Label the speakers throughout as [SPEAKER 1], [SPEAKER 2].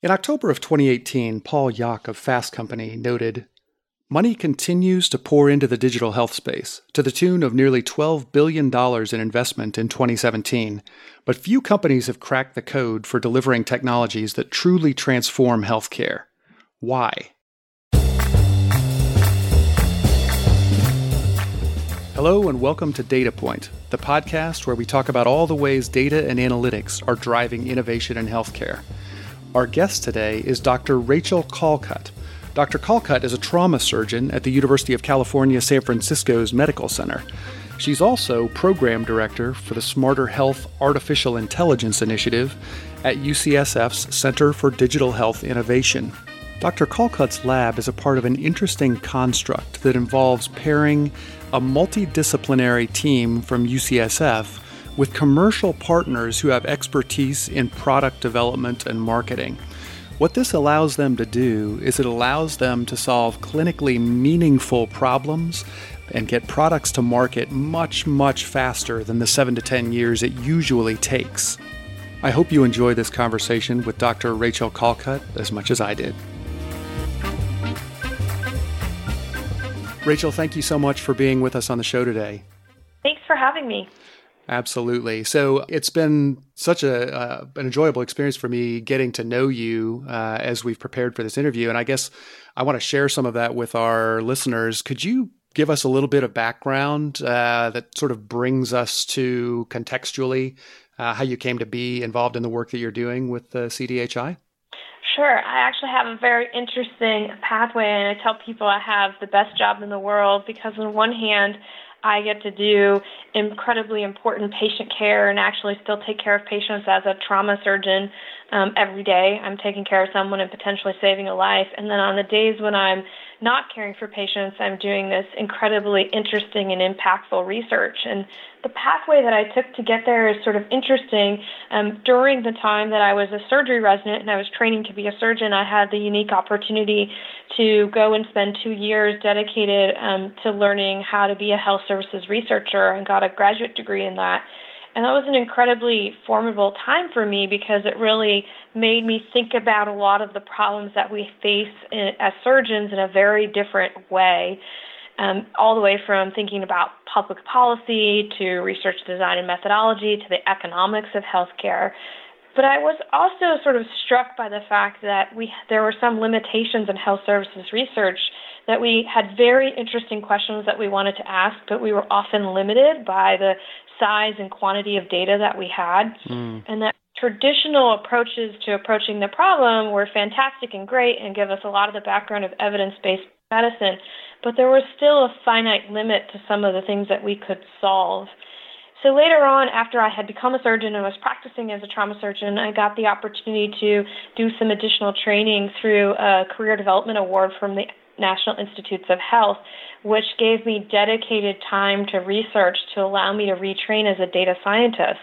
[SPEAKER 1] In October of 2018, Paul Yock of Fast Company noted Money continues to pour into the digital health space, to the tune of nearly $12 billion in investment in 2017, but few companies have cracked the code for delivering technologies that truly transform healthcare. Why? Hello, and welcome to Data Point, the podcast where we talk about all the ways data and analytics are driving innovation in healthcare. Our guest today is Dr. Rachel Callcut. Dr. Callcut is a trauma surgeon at the University of California, San Francisco's Medical Center. She's also program director for the Smarter Health Artificial Intelligence Initiative at UCSF's Center for Digital Health Innovation. Dr. Callcut's lab is a part of an interesting construct that involves pairing a multidisciplinary team from UCSF with commercial partners who have expertise in product development and marketing. What this allows them to do is it allows them to solve clinically meaningful problems and get products to market much, much faster than the 7 to 10 years it usually takes. I hope you enjoy this conversation with Dr. Rachel Callcut as much as I did. Rachel, thank you so much for being with us on the show today.
[SPEAKER 2] Thanks for having me.
[SPEAKER 1] Absolutely. So it's been such a uh, an enjoyable experience for me getting to know you uh, as we've prepared for this interview, and I guess I want to share some of that with our listeners. Could you give us a little bit of background uh, that sort of brings us to contextually uh, how you came to be involved in the work that you're doing with the CDHI?
[SPEAKER 2] Sure. I actually have a very interesting pathway, and I tell people I have the best job in the world because, on one hand, I get to do incredibly important patient care and actually still take care of patients as a trauma surgeon um, every day. I'm taking care of someone and potentially saving a life. And then on the days when I'm not caring for patients, I'm doing this incredibly interesting and impactful research. And the pathway that I took to get there is sort of interesting. Um, during the time that I was a surgery resident and I was training to be a surgeon, I had the unique opportunity to go and spend two years dedicated um, to learning how to be a health services researcher and got a graduate degree in that. And that was an incredibly formidable time for me because it really made me think about a lot of the problems that we face in, as surgeons in a very different way um, all the way from thinking about public policy to research design and methodology to the economics of healthcare. But I was also sort of struck by the fact that we there were some limitations in health services research that we had very interesting questions that we wanted to ask, but we were often limited by the size and quantity of data that we had, mm. and that traditional approaches to approaching the problem were fantastic and great and give us a lot of the background of evidence-based medicine but there was still a finite limit to some of the things that we could solve. So later on, after I had become a surgeon and was practicing as a trauma surgeon, I got the opportunity to do some additional training through a career development award from the National Institutes of Health, which gave me dedicated time to research to allow me to retrain as a data scientist.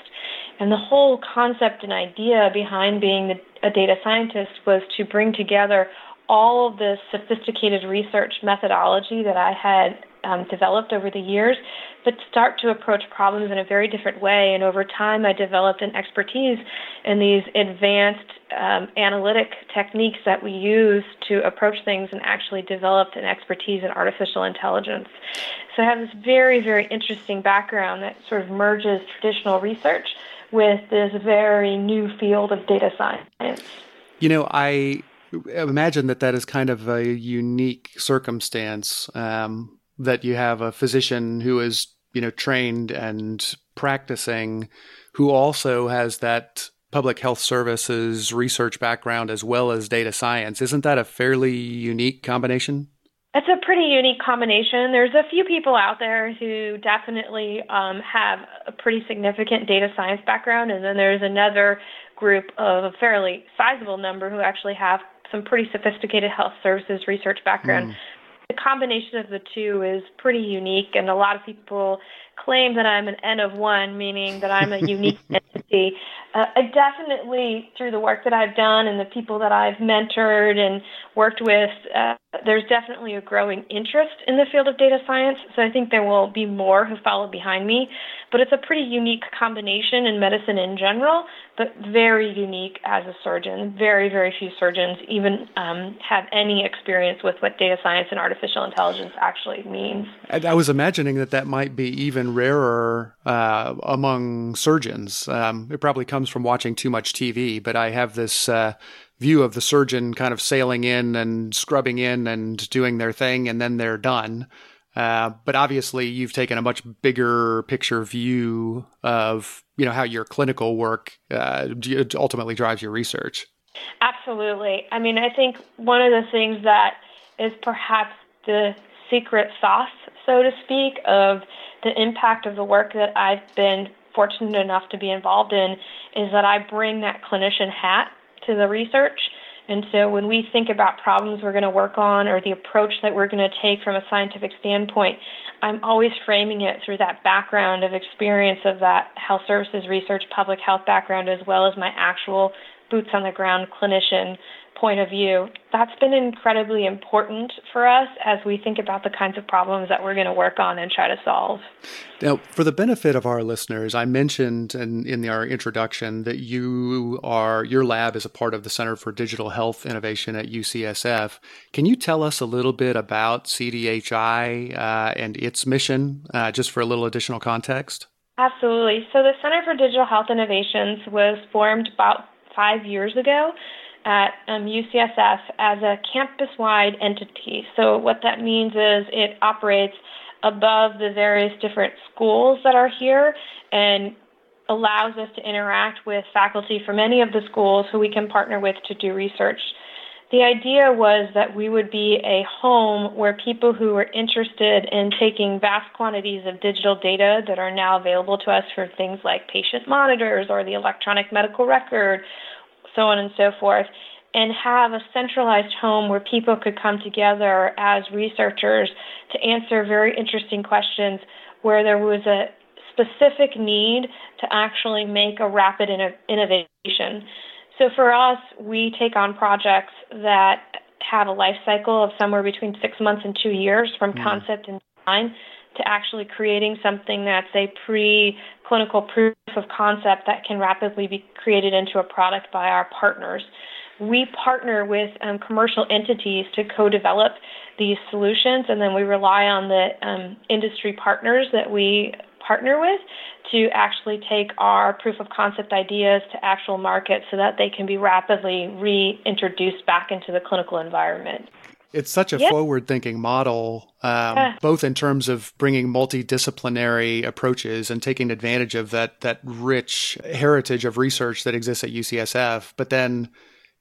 [SPEAKER 2] And the whole concept and idea behind being a data scientist was to bring together all of the sophisticated research methodology that I had um, developed over the years, but start to approach problems in a very different way. And over time, I developed an expertise in these advanced um, analytic techniques that we use to approach things and actually developed an expertise in artificial intelligence. So I have this very, very interesting background that sort of merges traditional research with this very new field of data science.
[SPEAKER 1] You know, I imagine that that is kind of a unique circumstance um, that you have a physician who is you know trained and practicing who also has that public health services research background as well as data science isn't that a fairly unique combination
[SPEAKER 2] it's a pretty unique combination. There's a few people out there who definitely um, have a pretty significant data science background, and then there's another group of a fairly sizable number who actually have some pretty sophisticated health services research background. Mm. The combination of the two is pretty unique, and a lot of people claim that I'm an N of one, meaning that I'm a unique entity. Uh, I definitely, through the work that I've done and the people that I've mentored and worked with, uh, there's definitely a growing interest in the field of data science. So I think there will be more who follow behind me. But it's a pretty unique combination in medicine in general, but very unique as a surgeon. Very, very few surgeons even um, have any experience with what data science and artificial intelligence actually means.
[SPEAKER 1] I was imagining that that might be even rarer uh, among surgeons. Um, it probably comes from watching too much TV, but I have this. Uh, view of the surgeon kind of sailing in and scrubbing in and doing their thing and then they're done. Uh, but obviously, you've taken a much bigger picture view of you know how your clinical work uh, ultimately drives your research.
[SPEAKER 2] Absolutely. I mean, I think one of the things that is perhaps the secret sauce, so to speak, of the impact of the work that I've been fortunate enough to be involved in is that I bring that clinician hat to the research. And so when we think about problems we're going to work on or the approach that we're going to take from a scientific standpoint, I'm always framing it through that background of experience of that health services research, public health background, as well as my actual boots on the ground clinician point of view. That's been incredibly important for us as we think about the kinds of problems that we're going to work on and try to solve.
[SPEAKER 1] Now, for the benefit of our listeners, I mentioned in, in our introduction that you are your lab is a part of the Center for Digital Health Innovation at UCSF. Can you tell us a little bit about CDHI uh, and its mission, uh, just for a little additional context?
[SPEAKER 2] Absolutely. So, the Center for Digital Health Innovations was formed about five years ago at um, UCSF as a campus wide entity. So, what that means is it operates above the various different schools that are here and allows us to interact with faculty from any of the schools who we can partner with to do research. The idea was that we would be a home where people who were interested in taking vast quantities of digital data that are now available to us for things like patient monitors or the electronic medical record so on and so forth, and have a centralized home where people could come together as researchers to answer very interesting questions where there was a specific need to actually make a rapid innovation. So for us, we take on projects that have a life cycle of somewhere between six months and two years from mm. concept and design to actually creating something that's a pre clinical proof of concept that can rapidly be created into a product by our partners. We partner with um, commercial entities to co develop these solutions, and then we rely on the um, industry partners that we partner with to actually take our proof of concept ideas to actual market so that they can be rapidly reintroduced back into the clinical environment.
[SPEAKER 1] It's such a yep. forward thinking model, um, yeah. both in terms of bringing multidisciplinary approaches and taking advantage of that, that rich heritage of research that exists at UCSF, but then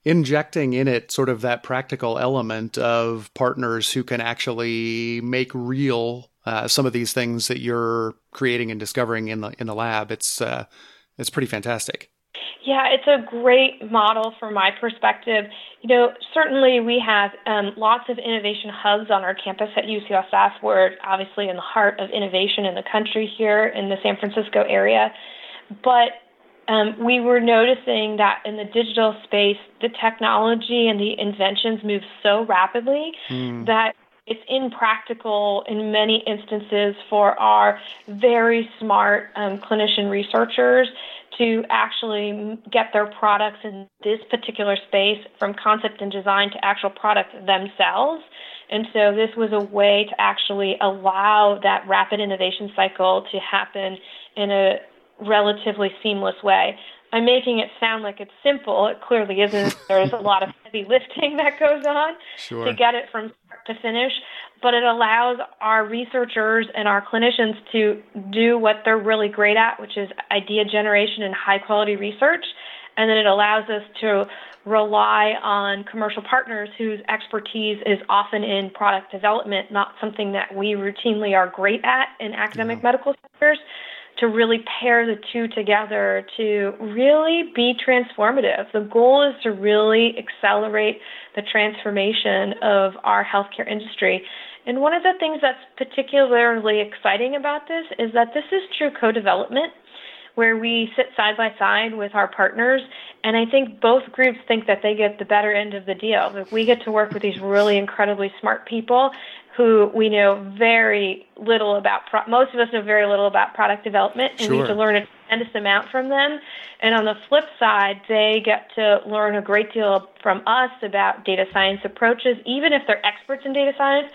[SPEAKER 1] injecting in it sort of that practical element of partners who can actually make real uh, some of these things that you're creating and discovering in the in the lab. It's uh, it's pretty fantastic.
[SPEAKER 2] Yeah, it's a great model from my perspective. You know, certainly we have um, lots of innovation hubs on our campus at UCSF. We're obviously in the heart of innovation in the country here in the San Francisco area. But um, we were noticing that in the digital space, the technology and the inventions move so rapidly mm. that it's impractical in many instances for our very smart um, clinician researchers to actually get their products in this particular space from concept and design to actual product themselves. And so this was a way to actually allow that rapid innovation cycle to happen in a relatively seamless way. I'm making it sound like it's simple. It clearly isn't. There's a lot of heavy lifting that goes on
[SPEAKER 1] sure.
[SPEAKER 2] to get it from to finish, but it allows our researchers and our clinicians to do what they're really great at, which is idea generation and high quality research. And then it allows us to rely on commercial partners whose expertise is often in product development, not something that we routinely are great at in academic yeah. medical centers. To really pair the two together to really be transformative. The goal is to really accelerate the transformation of our healthcare industry. And one of the things that's particularly exciting about this is that this is true co development where we sit side by side with our partners. And I think both groups think that they get the better end of the deal. That we get to work with these really incredibly smart people who we know very little about. Pro- most of us know very little about product development, and sure. we have to learn a tremendous amount from them. And on the flip side, they get to learn a great deal from us about data science approaches, even if they're experts in data science.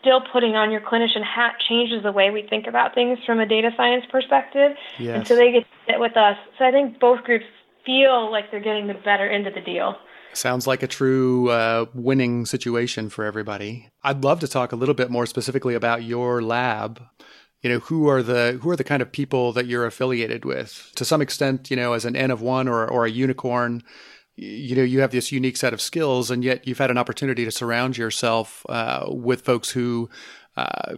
[SPEAKER 2] Still putting on your clinician hat changes the way we think about things from a data science perspective. Yes. And so they get to sit with us. So I think both groups feel like they're getting the better end of the deal.
[SPEAKER 1] Sounds like a true uh, winning situation for everybody. I'd love to talk a little bit more specifically about your lab. You know, who are the who are the kind of people that you're affiliated with? To some extent, you know, as an N of one or or a unicorn, you know, you have this unique set of skills, and yet you've had an opportunity to surround yourself uh, with folks who uh,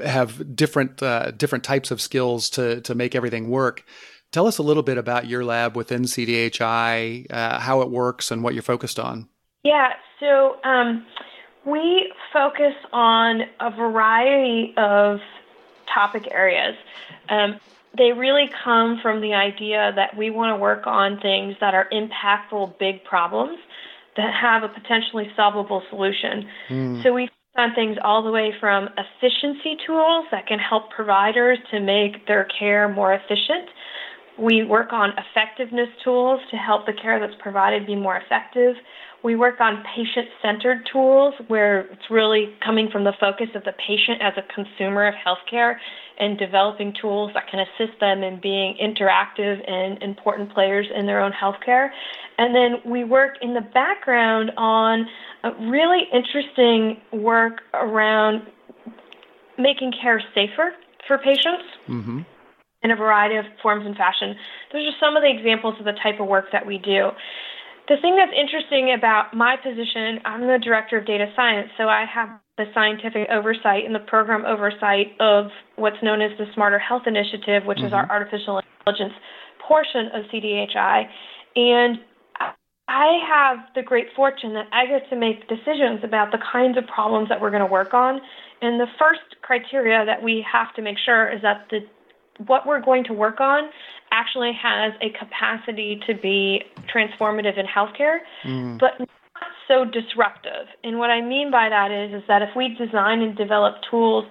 [SPEAKER 1] have different uh, different types of skills to to make everything work. Tell us a little bit about your lab within CDHI, uh, how it works, and what you're focused on.
[SPEAKER 2] Yeah, so um, we focus on a variety of topic areas. Um, they really come from the idea that we want to work on things that are impactful, big problems that have a potentially solvable solution. Mm. So we on things all the way from efficiency tools that can help providers to make their care more efficient we work on effectiveness tools to help the care that's provided be more effective. We work on patient centered tools where it's really coming from the focus of the patient as a consumer of healthcare and developing tools that can assist them in being interactive and important players in their own healthcare. And then we work in the background on really interesting work around making care safer for patients. Mm-hmm in a variety of forms and fashion. Those are some of the examples of the type of work that we do. The thing that's interesting about my position, I'm the director of data science, so I have the scientific oversight and the program oversight of what's known as the Smarter Health Initiative, which mm-hmm. is our mm-hmm. artificial intelligence portion of CDHI. And I have the great fortune that I get to make decisions about the kinds of problems that we're going to work on. And the first criteria that we have to make sure is that the what we're going to work on actually has a capacity to be transformative in healthcare, mm. but not so disruptive. And what I mean by that is, is that if we design and develop tools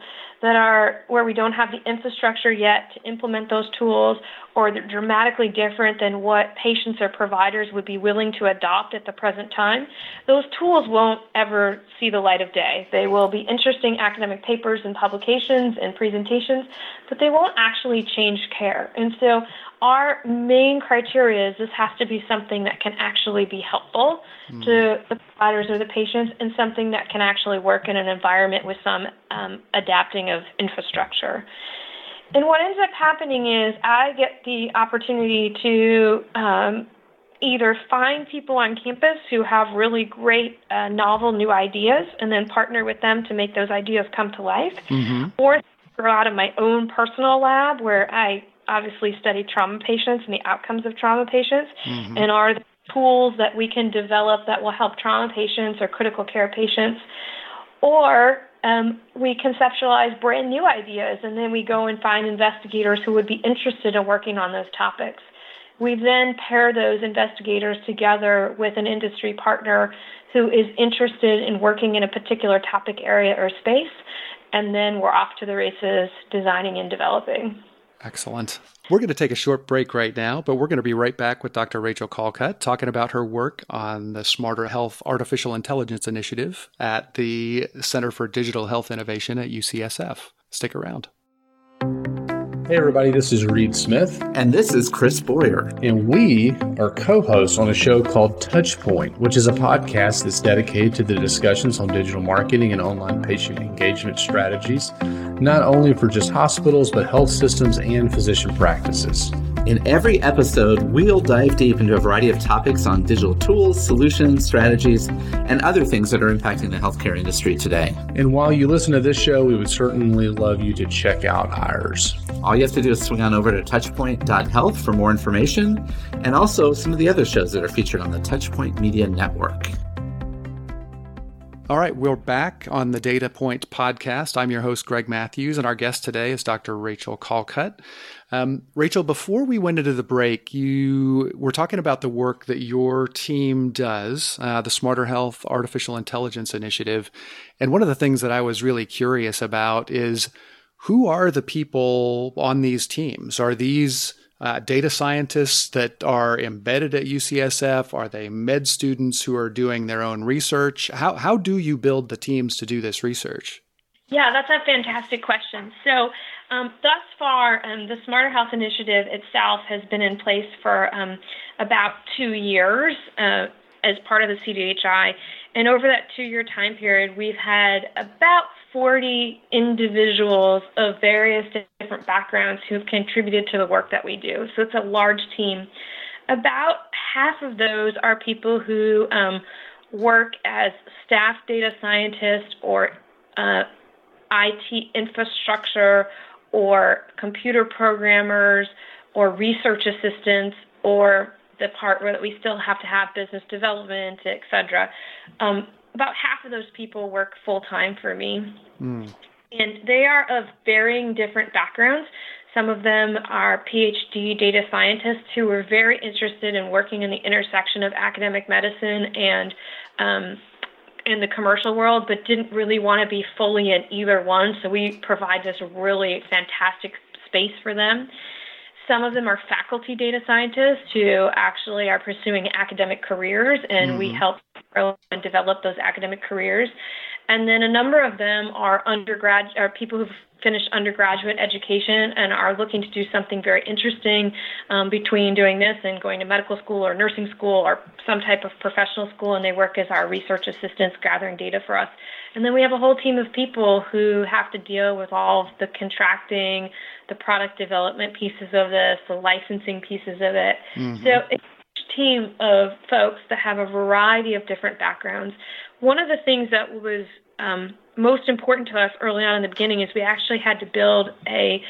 [SPEAKER 2] that are where we don't have the infrastructure yet to implement those tools or they're dramatically different than what patients or providers would be willing to adopt at the present time, those tools won't ever see the light of day. They will be interesting academic papers and publications and presentations, but they won't actually change care. And so our main criteria is this has to be something that can actually be helpful mm. to the providers or the patients and something that can actually work in an environment with some um, adapting of infrastructure. And what ends up happening is I get the opportunity to um, either find people on campus who have really great, uh, novel new ideas and then partner with them to make those ideas come to life, mm-hmm. or grow out of my own personal lab where I obviously study trauma patients and the outcomes of trauma patients, mm-hmm. and are the tools that we can develop that will help trauma patients or critical care patients, or um, we conceptualize brand new ideas and then we go and find investigators who would be interested in working on those topics. We then pair those investigators together with an industry partner who is interested in working in a particular topic area or space, and then we're off to the races designing and developing.
[SPEAKER 1] Excellent. We're going to take a short break right now, but we're going to be right back with Dr. Rachel Callcut talking about her work on the Smarter Health Artificial Intelligence Initiative at the Center for Digital Health Innovation at UCSF. Stick around.
[SPEAKER 3] Hey, everybody, this is Reed Smith.
[SPEAKER 4] And this is Chris Boyer.
[SPEAKER 3] And we are co hosts on a show called Touchpoint, which is a podcast that's dedicated to the discussions on digital marketing and online patient engagement strategies, not only for just hospitals, but health systems and physician practices.
[SPEAKER 4] In every episode, we'll dive deep into a variety of topics on digital tools, solutions, strategies, and other things that are impacting the healthcare industry today.
[SPEAKER 3] And while you listen to this show, we would certainly love you to check out ours.
[SPEAKER 4] All you have to do is swing on over to touchpoint.health for more information and also some of the other shows that are featured on the Touchpoint Media Network.
[SPEAKER 1] All right, we're back on the Data Point podcast. I'm your host, Greg Matthews, and our guest today is Dr. Rachel Callcut. Um, Rachel, before we went into the break, you were talking about the work that your team does, uh, the Smarter Health Artificial Intelligence Initiative. And one of the things that I was really curious about is who are the people on these teams? Are these uh, data scientists that are embedded at UCSF? Are they med students who are doing their own research? How, how do you build the teams to do this research?
[SPEAKER 2] Yeah, that's a fantastic question. So, um, thus far, um, the Smarter Health Initiative itself has been in place for um, about two years uh, as part of the CDHI. And over that two year time period, we've had about 40 individuals of various different backgrounds who've contributed to the work that we do. So it's a large team. About half of those are people who um, work as staff data scientists or uh, IT infrastructure or computer programmers or research assistants or the part where we still have to have business development, et cetera. Um, about half of those people work full time for me. Mm. And they are of varying different backgrounds. Some of them are PhD data scientists who are very interested in working in the intersection of academic medicine and um, in the commercial world, but didn't really want to be fully in either one. So we provide this really fantastic space for them. Some of them are faculty data scientists who actually are pursuing academic careers, and mm-hmm. we help grow and develop those academic careers. And then a number of them are undergrad or people who've finished undergraduate education and are looking to do something very interesting um, between doing this and going to medical school or nursing school or some type of professional school, and they work as our research assistants gathering data for us. And then we have a whole team of people who have to deal with all of the contracting, the product development pieces of this, the licensing pieces of it. Mm-hmm. So it's team of folks that have a variety of different backgrounds. One of the things that was um, most important to us early on in the beginning is we actually had to build a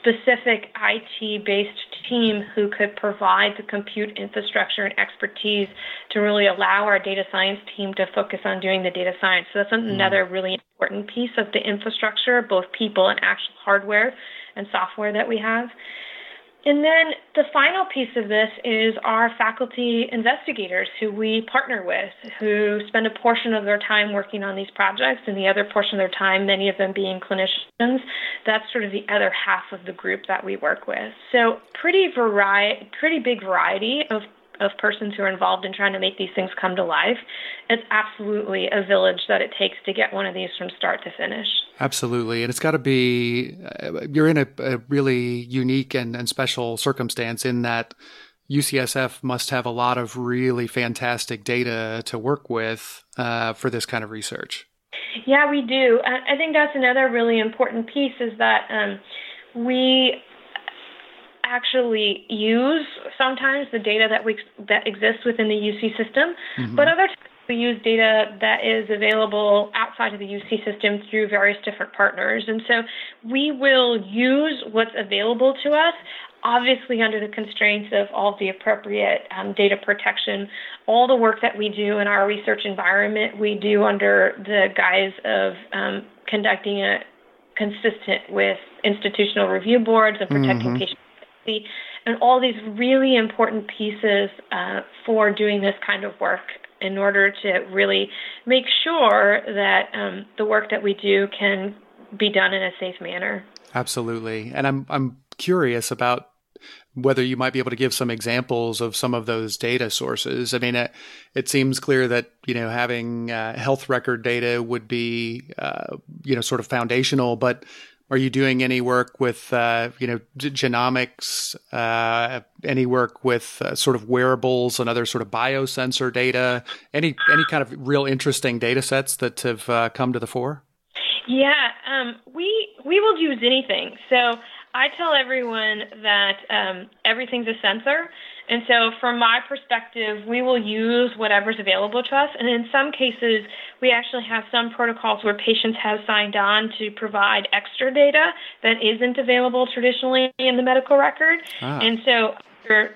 [SPEAKER 2] specific IT based team who could provide the compute infrastructure and expertise to really allow our data science team to focus on doing the data science. So that's mm. another really important piece of the infrastructure, both people and actual hardware and software that we have. And then the final piece of this is our faculty investigators who we partner with, who spend a portion of their time working on these projects and the other portion of their time, many of them being clinicians. That's sort of the other half of the group that we work with. So pretty variety, pretty big variety of of persons who are involved in trying to make these things come to life. It's absolutely a village that it takes to get one of these from start to finish.
[SPEAKER 1] Absolutely. And it's got to be, uh, you're in a, a really unique and, and special circumstance in that UCSF must have a lot of really fantastic data to work with uh, for this kind of research.
[SPEAKER 2] Yeah, we do. I think that's another really important piece is that um, we actually use sometimes the data that we that exists within the UC system, mm-hmm. but other times we use data that is available outside of the UC system through various different partners. And so we will use what's available to us, obviously under the constraints of all the appropriate um, data protection. All the work that we do in our research environment, we do under the guise of um, conducting it consistent with institutional review boards and protecting mm-hmm. patient and all these really important pieces uh, for doing this kind of work in order to really make sure that um, the work that we do can be done in a safe manner.
[SPEAKER 1] Absolutely, and I'm I'm curious about whether you might be able to give some examples of some of those data sources. I mean, it, it seems clear that you know having uh, health record data would be uh, you know sort of foundational, but are you doing any work with, uh, you know, g- genomics? Uh, any work with uh, sort of wearables and other sort of biosensor data? Any any kind of real interesting data sets that have uh, come to the fore?
[SPEAKER 2] Yeah, um, we we will use anything. So I tell everyone that um, everything's a sensor. And so, from my perspective, we will use whatever's available to us. And in some cases, we actually have some protocols where patients have signed on to provide extra data that isn't available traditionally in the medical record. Ah. And so,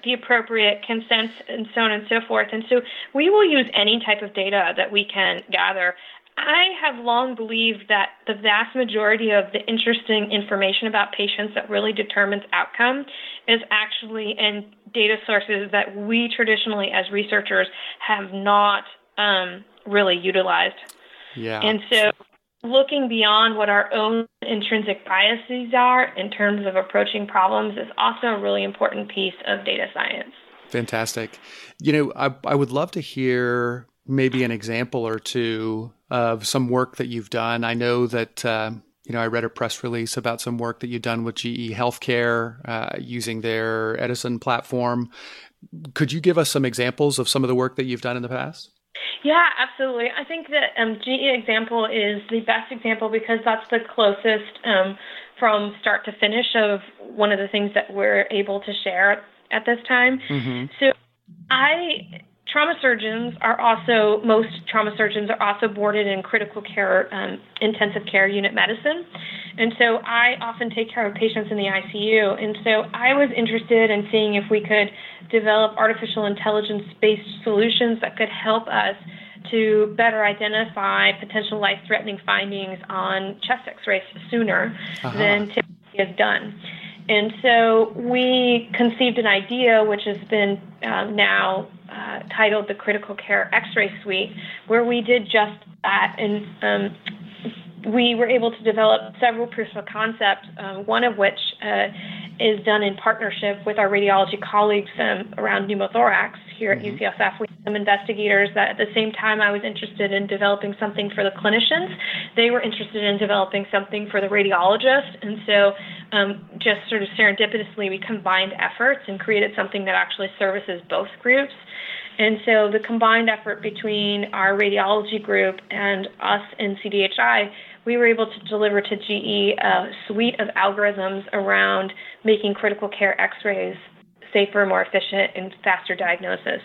[SPEAKER 2] the appropriate consents and so on and so forth. And so we will use any type of data that we can gather. I have long believed that the vast majority of the interesting information about patients that really determines outcome is actually in data sources that we traditionally, as researchers, have not um, really utilized.
[SPEAKER 1] Yeah.
[SPEAKER 2] And so, looking beyond what our own intrinsic biases are in terms of approaching problems is also a really important piece of data science.
[SPEAKER 1] Fantastic. You know, I, I would love to hear maybe an example or two of some work that you've done. I know that. Uh, you know, I read a press release about some work that you've done with GE Healthcare uh, using their Edison platform. Could you give us some examples of some of the work that you've done in the past?
[SPEAKER 2] Yeah, absolutely. I think that um, GE example is the best example because that's the closest um, from start to finish of one of the things that we're able to share at this time. Mm-hmm. So I trauma surgeons are also most trauma surgeons are also boarded in critical care um, intensive care unit medicine. And so i often take care of patients in the icu and so i was interested in seeing if we could develop artificial intelligence based solutions that could help us to better identify potential life threatening findings on chest x-rays sooner uh-huh. than typically is done and so we conceived an idea, which has been uh, now uh, titled the Critical Care X-ray Suite, where we did just that, and um, we were able to develop several proofs of concept. Uh, one of which uh, is done in partnership with our radiology colleagues um, around pneumothorax here at mm-hmm. UCSF. We had some investigators that, at the same time, I was interested in developing something for the clinicians. They were interested in developing something for the radiologist, and so um, just sort of serendipitously, we combined efforts and created something that actually services both groups. And so the combined effort between our radiology group and us in CDHI, we were able to deliver to GE a suite of algorithms around making critical care x rays safer, more efficient, and faster diagnosis.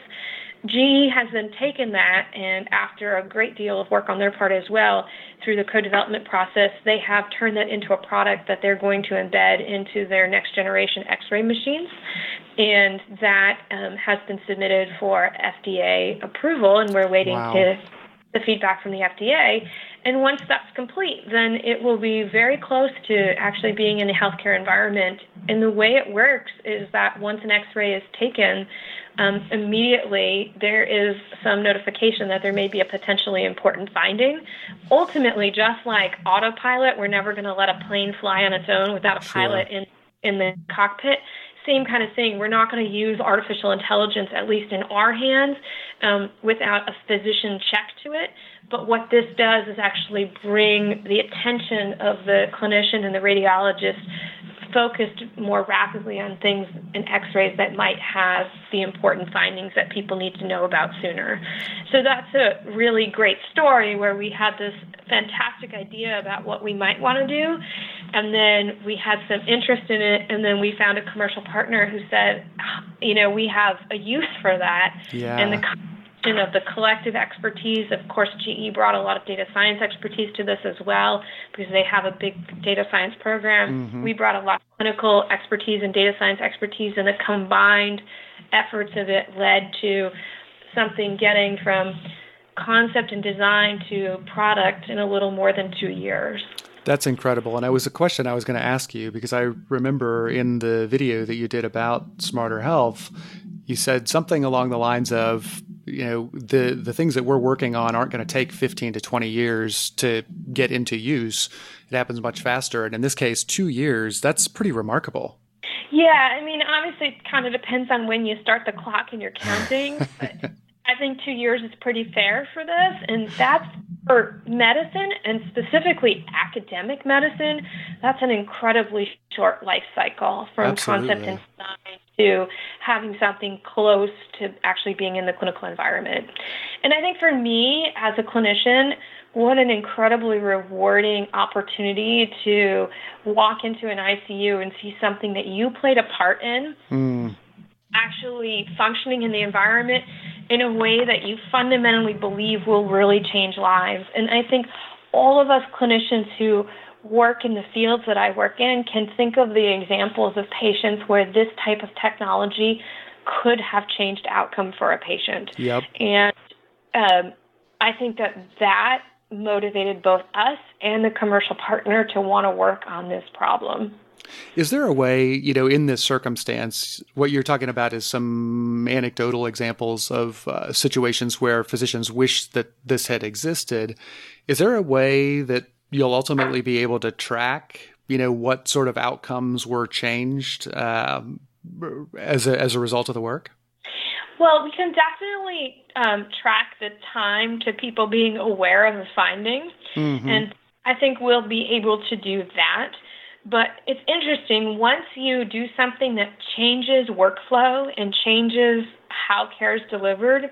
[SPEAKER 2] GE has then taken that, and after a great deal of work on their part as well, through the co development process, they have turned that into a product that they're going to embed into their next generation x ray machines. And that um, has been submitted for FDA approval, and we're waiting wow. to the feedback from the FDA. And once that's complete, then it will be very close to actually being in the healthcare environment. And the way it works is that once an x ray is taken, um, immediately there is some notification that there may be a potentially important finding. Ultimately, just like autopilot, we're never going to let a plane fly on its own without a sure. pilot in, in the cockpit. Same kind of thing. We're not going to use artificial intelligence, at least in our hands, um, without a physician check to it. But what this does is actually bring the attention of the clinician and the radiologist focused more rapidly on things in x-rays that might have the important findings that people need to know about sooner. So that's a really great story where we had this fantastic idea about what we might want to do and then we had some interest in it and then we found a commercial partner who said you know we have a use for that
[SPEAKER 1] yeah.
[SPEAKER 2] and the of the collective expertise. Of course, GE brought a lot of data science expertise to this as well because they have a big data science program. Mm-hmm. We brought a lot of clinical expertise and data science expertise, and the combined efforts of it led to something getting from concept and design to product in a little more than two years.
[SPEAKER 1] That's incredible. And it was a question I was going to ask you because I remember in the video that you did about Smarter Health, you said something along the lines of you know the the things that we're working on aren't going to take 15 to 20 years to get into use. It happens much faster. And in this case 2 years that's pretty remarkable.
[SPEAKER 2] Yeah i mean obviously it kind of depends on when you start the clock and you're counting but i think 2 years is pretty fair for this. And that's for medicine and specifically academic medicine that's an incredibly short life cycle from Absolutely. concept and design to having something close to actually being in the clinical environment. And I think for me as a clinician, what an incredibly rewarding opportunity to walk into an ICU and see something that you played a part in mm. Actually functioning in the environment in a way that you fundamentally believe will really change lives. And I think all of us clinicians who work in the fields that I work in can think of the examples of patients where this type of technology could have changed outcome for a patient.
[SPEAKER 1] Yep.
[SPEAKER 2] And um, I think that that motivated both us and the commercial partner to want to work on this problem.
[SPEAKER 1] Is there a way, you know, in this circumstance, what you're talking about is some anecdotal examples of uh, situations where physicians wish that this had existed. Is there a way that you'll ultimately be able to track, you know, what sort of outcomes were changed um, as a, as a result of the work?
[SPEAKER 2] Well, we can definitely um, track the time to people being aware of the findings, mm-hmm. and I think we'll be able to do that. But it's interesting, once you do something that changes workflow and changes how care is delivered,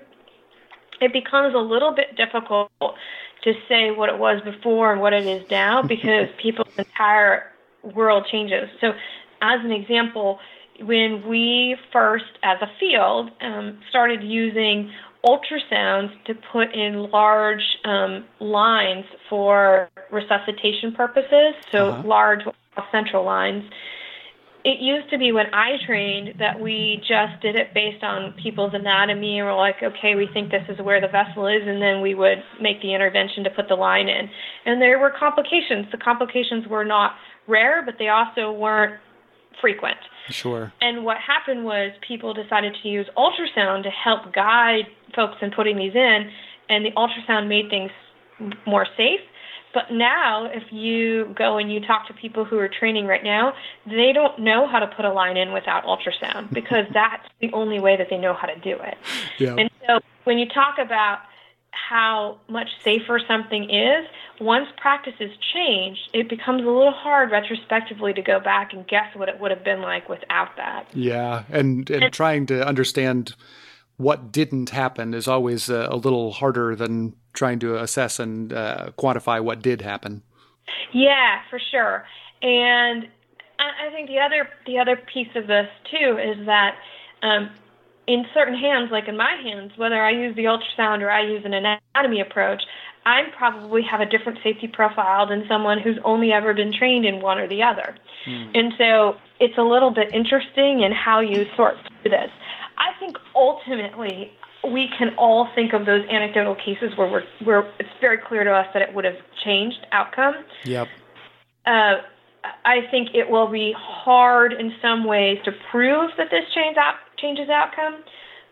[SPEAKER 2] it becomes a little bit difficult to say what it was before and what it is now because people's entire world changes. So, as an example, when we first, as a field, um, started using ultrasounds to put in large um, lines for resuscitation purposes, so uh-huh. large central lines. It used to be when I trained that we just did it based on people's anatomy and we're like, okay, we think this is where the vessel is, and then we would make the intervention to put the line in. And there were complications. The complications were not rare, but they also weren't frequent.
[SPEAKER 1] Sure.
[SPEAKER 2] And what happened was people decided to use ultrasound to help guide folks in putting these in, and the ultrasound made things more safe. But now, if you go and you talk to people who are training right now, they don't know how to put a line in without ultrasound because that's the only way that they know how to do it. Yeah. And so when you talk about how much safer something is, once practices change, it becomes a little hard retrospectively to go back and guess what it would have been like without that.
[SPEAKER 1] Yeah, and and, and trying to understand what didn't happen is always a, a little harder than trying to assess and uh, quantify what did happen.
[SPEAKER 2] Yeah, for sure. And I think the other the other piece of this too is that um, in certain hands, like in my hands, whether I use the ultrasound or I use an anatomy approach, I probably have a different safety profile than someone who's only ever been trained in one or the other. Mm. And so it's a little bit interesting in how you sort through this. I think ultimately we can all think of those anecdotal cases where we're, where it's very clear to us that it would have changed outcome.
[SPEAKER 1] Yep.
[SPEAKER 2] Uh, I think it will be hard in some ways to prove that this change out, changes outcome.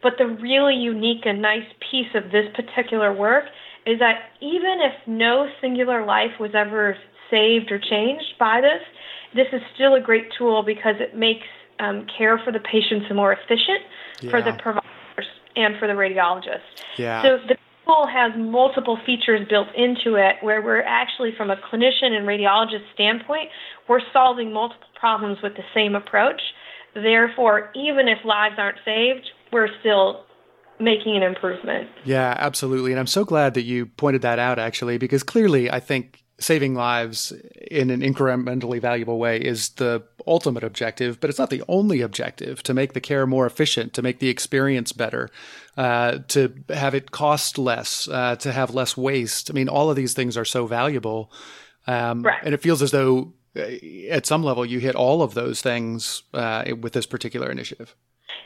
[SPEAKER 2] But the really unique and nice piece of this particular work is that even if no singular life was ever saved or changed by this, this is still a great tool because it makes um, care for the patients more efficient yeah. for the providers and for the radiologists.
[SPEAKER 1] Yeah.
[SPEAKER 2] So the tool has multiple features built into it where we're actually, from a clinician and radiologist standpoint, we're solving multiple problems with the same approach. Therefore, even if lives aren't saved, we're still making an improvement.
[SPEAKER 1] Yeah, absolutely. And I'm so glad that you pointed that out, actually, because clearly I think saving lives in an incrementally valuable way is the ultimate objective, but it's not the only objective to make the care more efficient, to make the experience better, uh, to have it cost less, uh, to have less waste. I mean, all of these things are so valuable. Um, right. And it feels as though at some level you hit all of those things uh, with this particular initiative.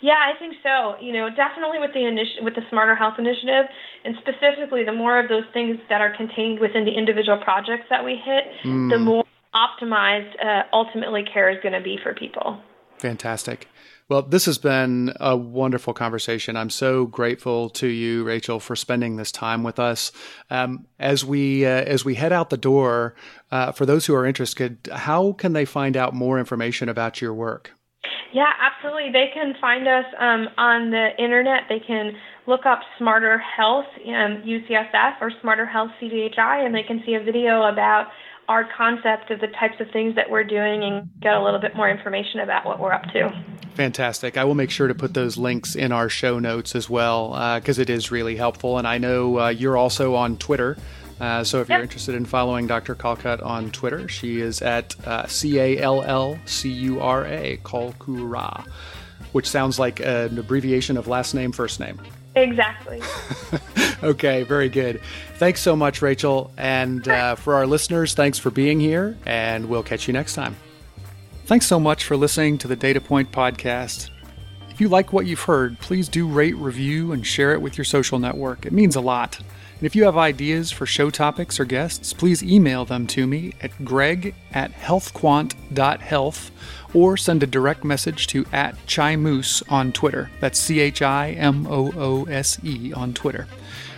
[SPEAKER 2] Yeah, I think so. You know, definitely with the initi- with the Smarter Health Initiative, and specifically the more of those things that are contained within the individual projects that we hit, mm. the more optimized uh, ultimately care is going to be for people.
[SPEAKER 1] Fantastic. Well, this has been a wonderful conversation. I'm so grateful to you, Rachel, for spending this time with us. Um, as we uh, as we head out the door, uh, for those who are interested, how can they find out more information about your work?
[SPEAKER 2] Yeah, absolutely. They can find us um, on the internet. They can look up Smarter Health um, UCSF or Smarter Health CDHI, and they can see a video about our concept of the types of things that we're doing and get a little bit more information about what we're up to.
[SPEAKER 1] Fantastic. I will make sure to put those links in our show notes as well because uh, it is really helpful. And I know uh, you're also on Twitter Uh, so if yep. you're interested in following Dr. Callcut on Twitter, she is at uh, C A L L C U R A, Callcura, which sounds like an abbreviation of last name, first name.
[SPEAKER 2] Exactly.
[SPEAKER 1] okay, very good. Thanks so much, Rachel. And uh, for our listeners, thanks for being here, and we'll catch you next time. Thanks so much for listening to the Data Point podcast. If you like what you've heard, please do rate, review, and share it with your social network. It means a lot. And if you have ideas for show topics or guests, please email them to me at greg at healthquant.health or send a direct message to at Chimoose on Twitter. That's C H I M O O S E on Twitter.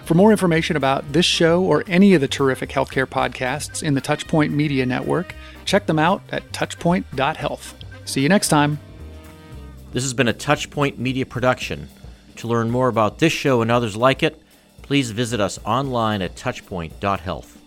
[SPEAKER 1] For more information about this show or any of the terrific healthcare podcasts in the Touchpoint Media Network, check them out at touchpoint.health. See you next time.
[SPEAKER 5] This has been a Touchpoint Media production. To learn more about this show and others like it, please visit us online at touchpoint.health.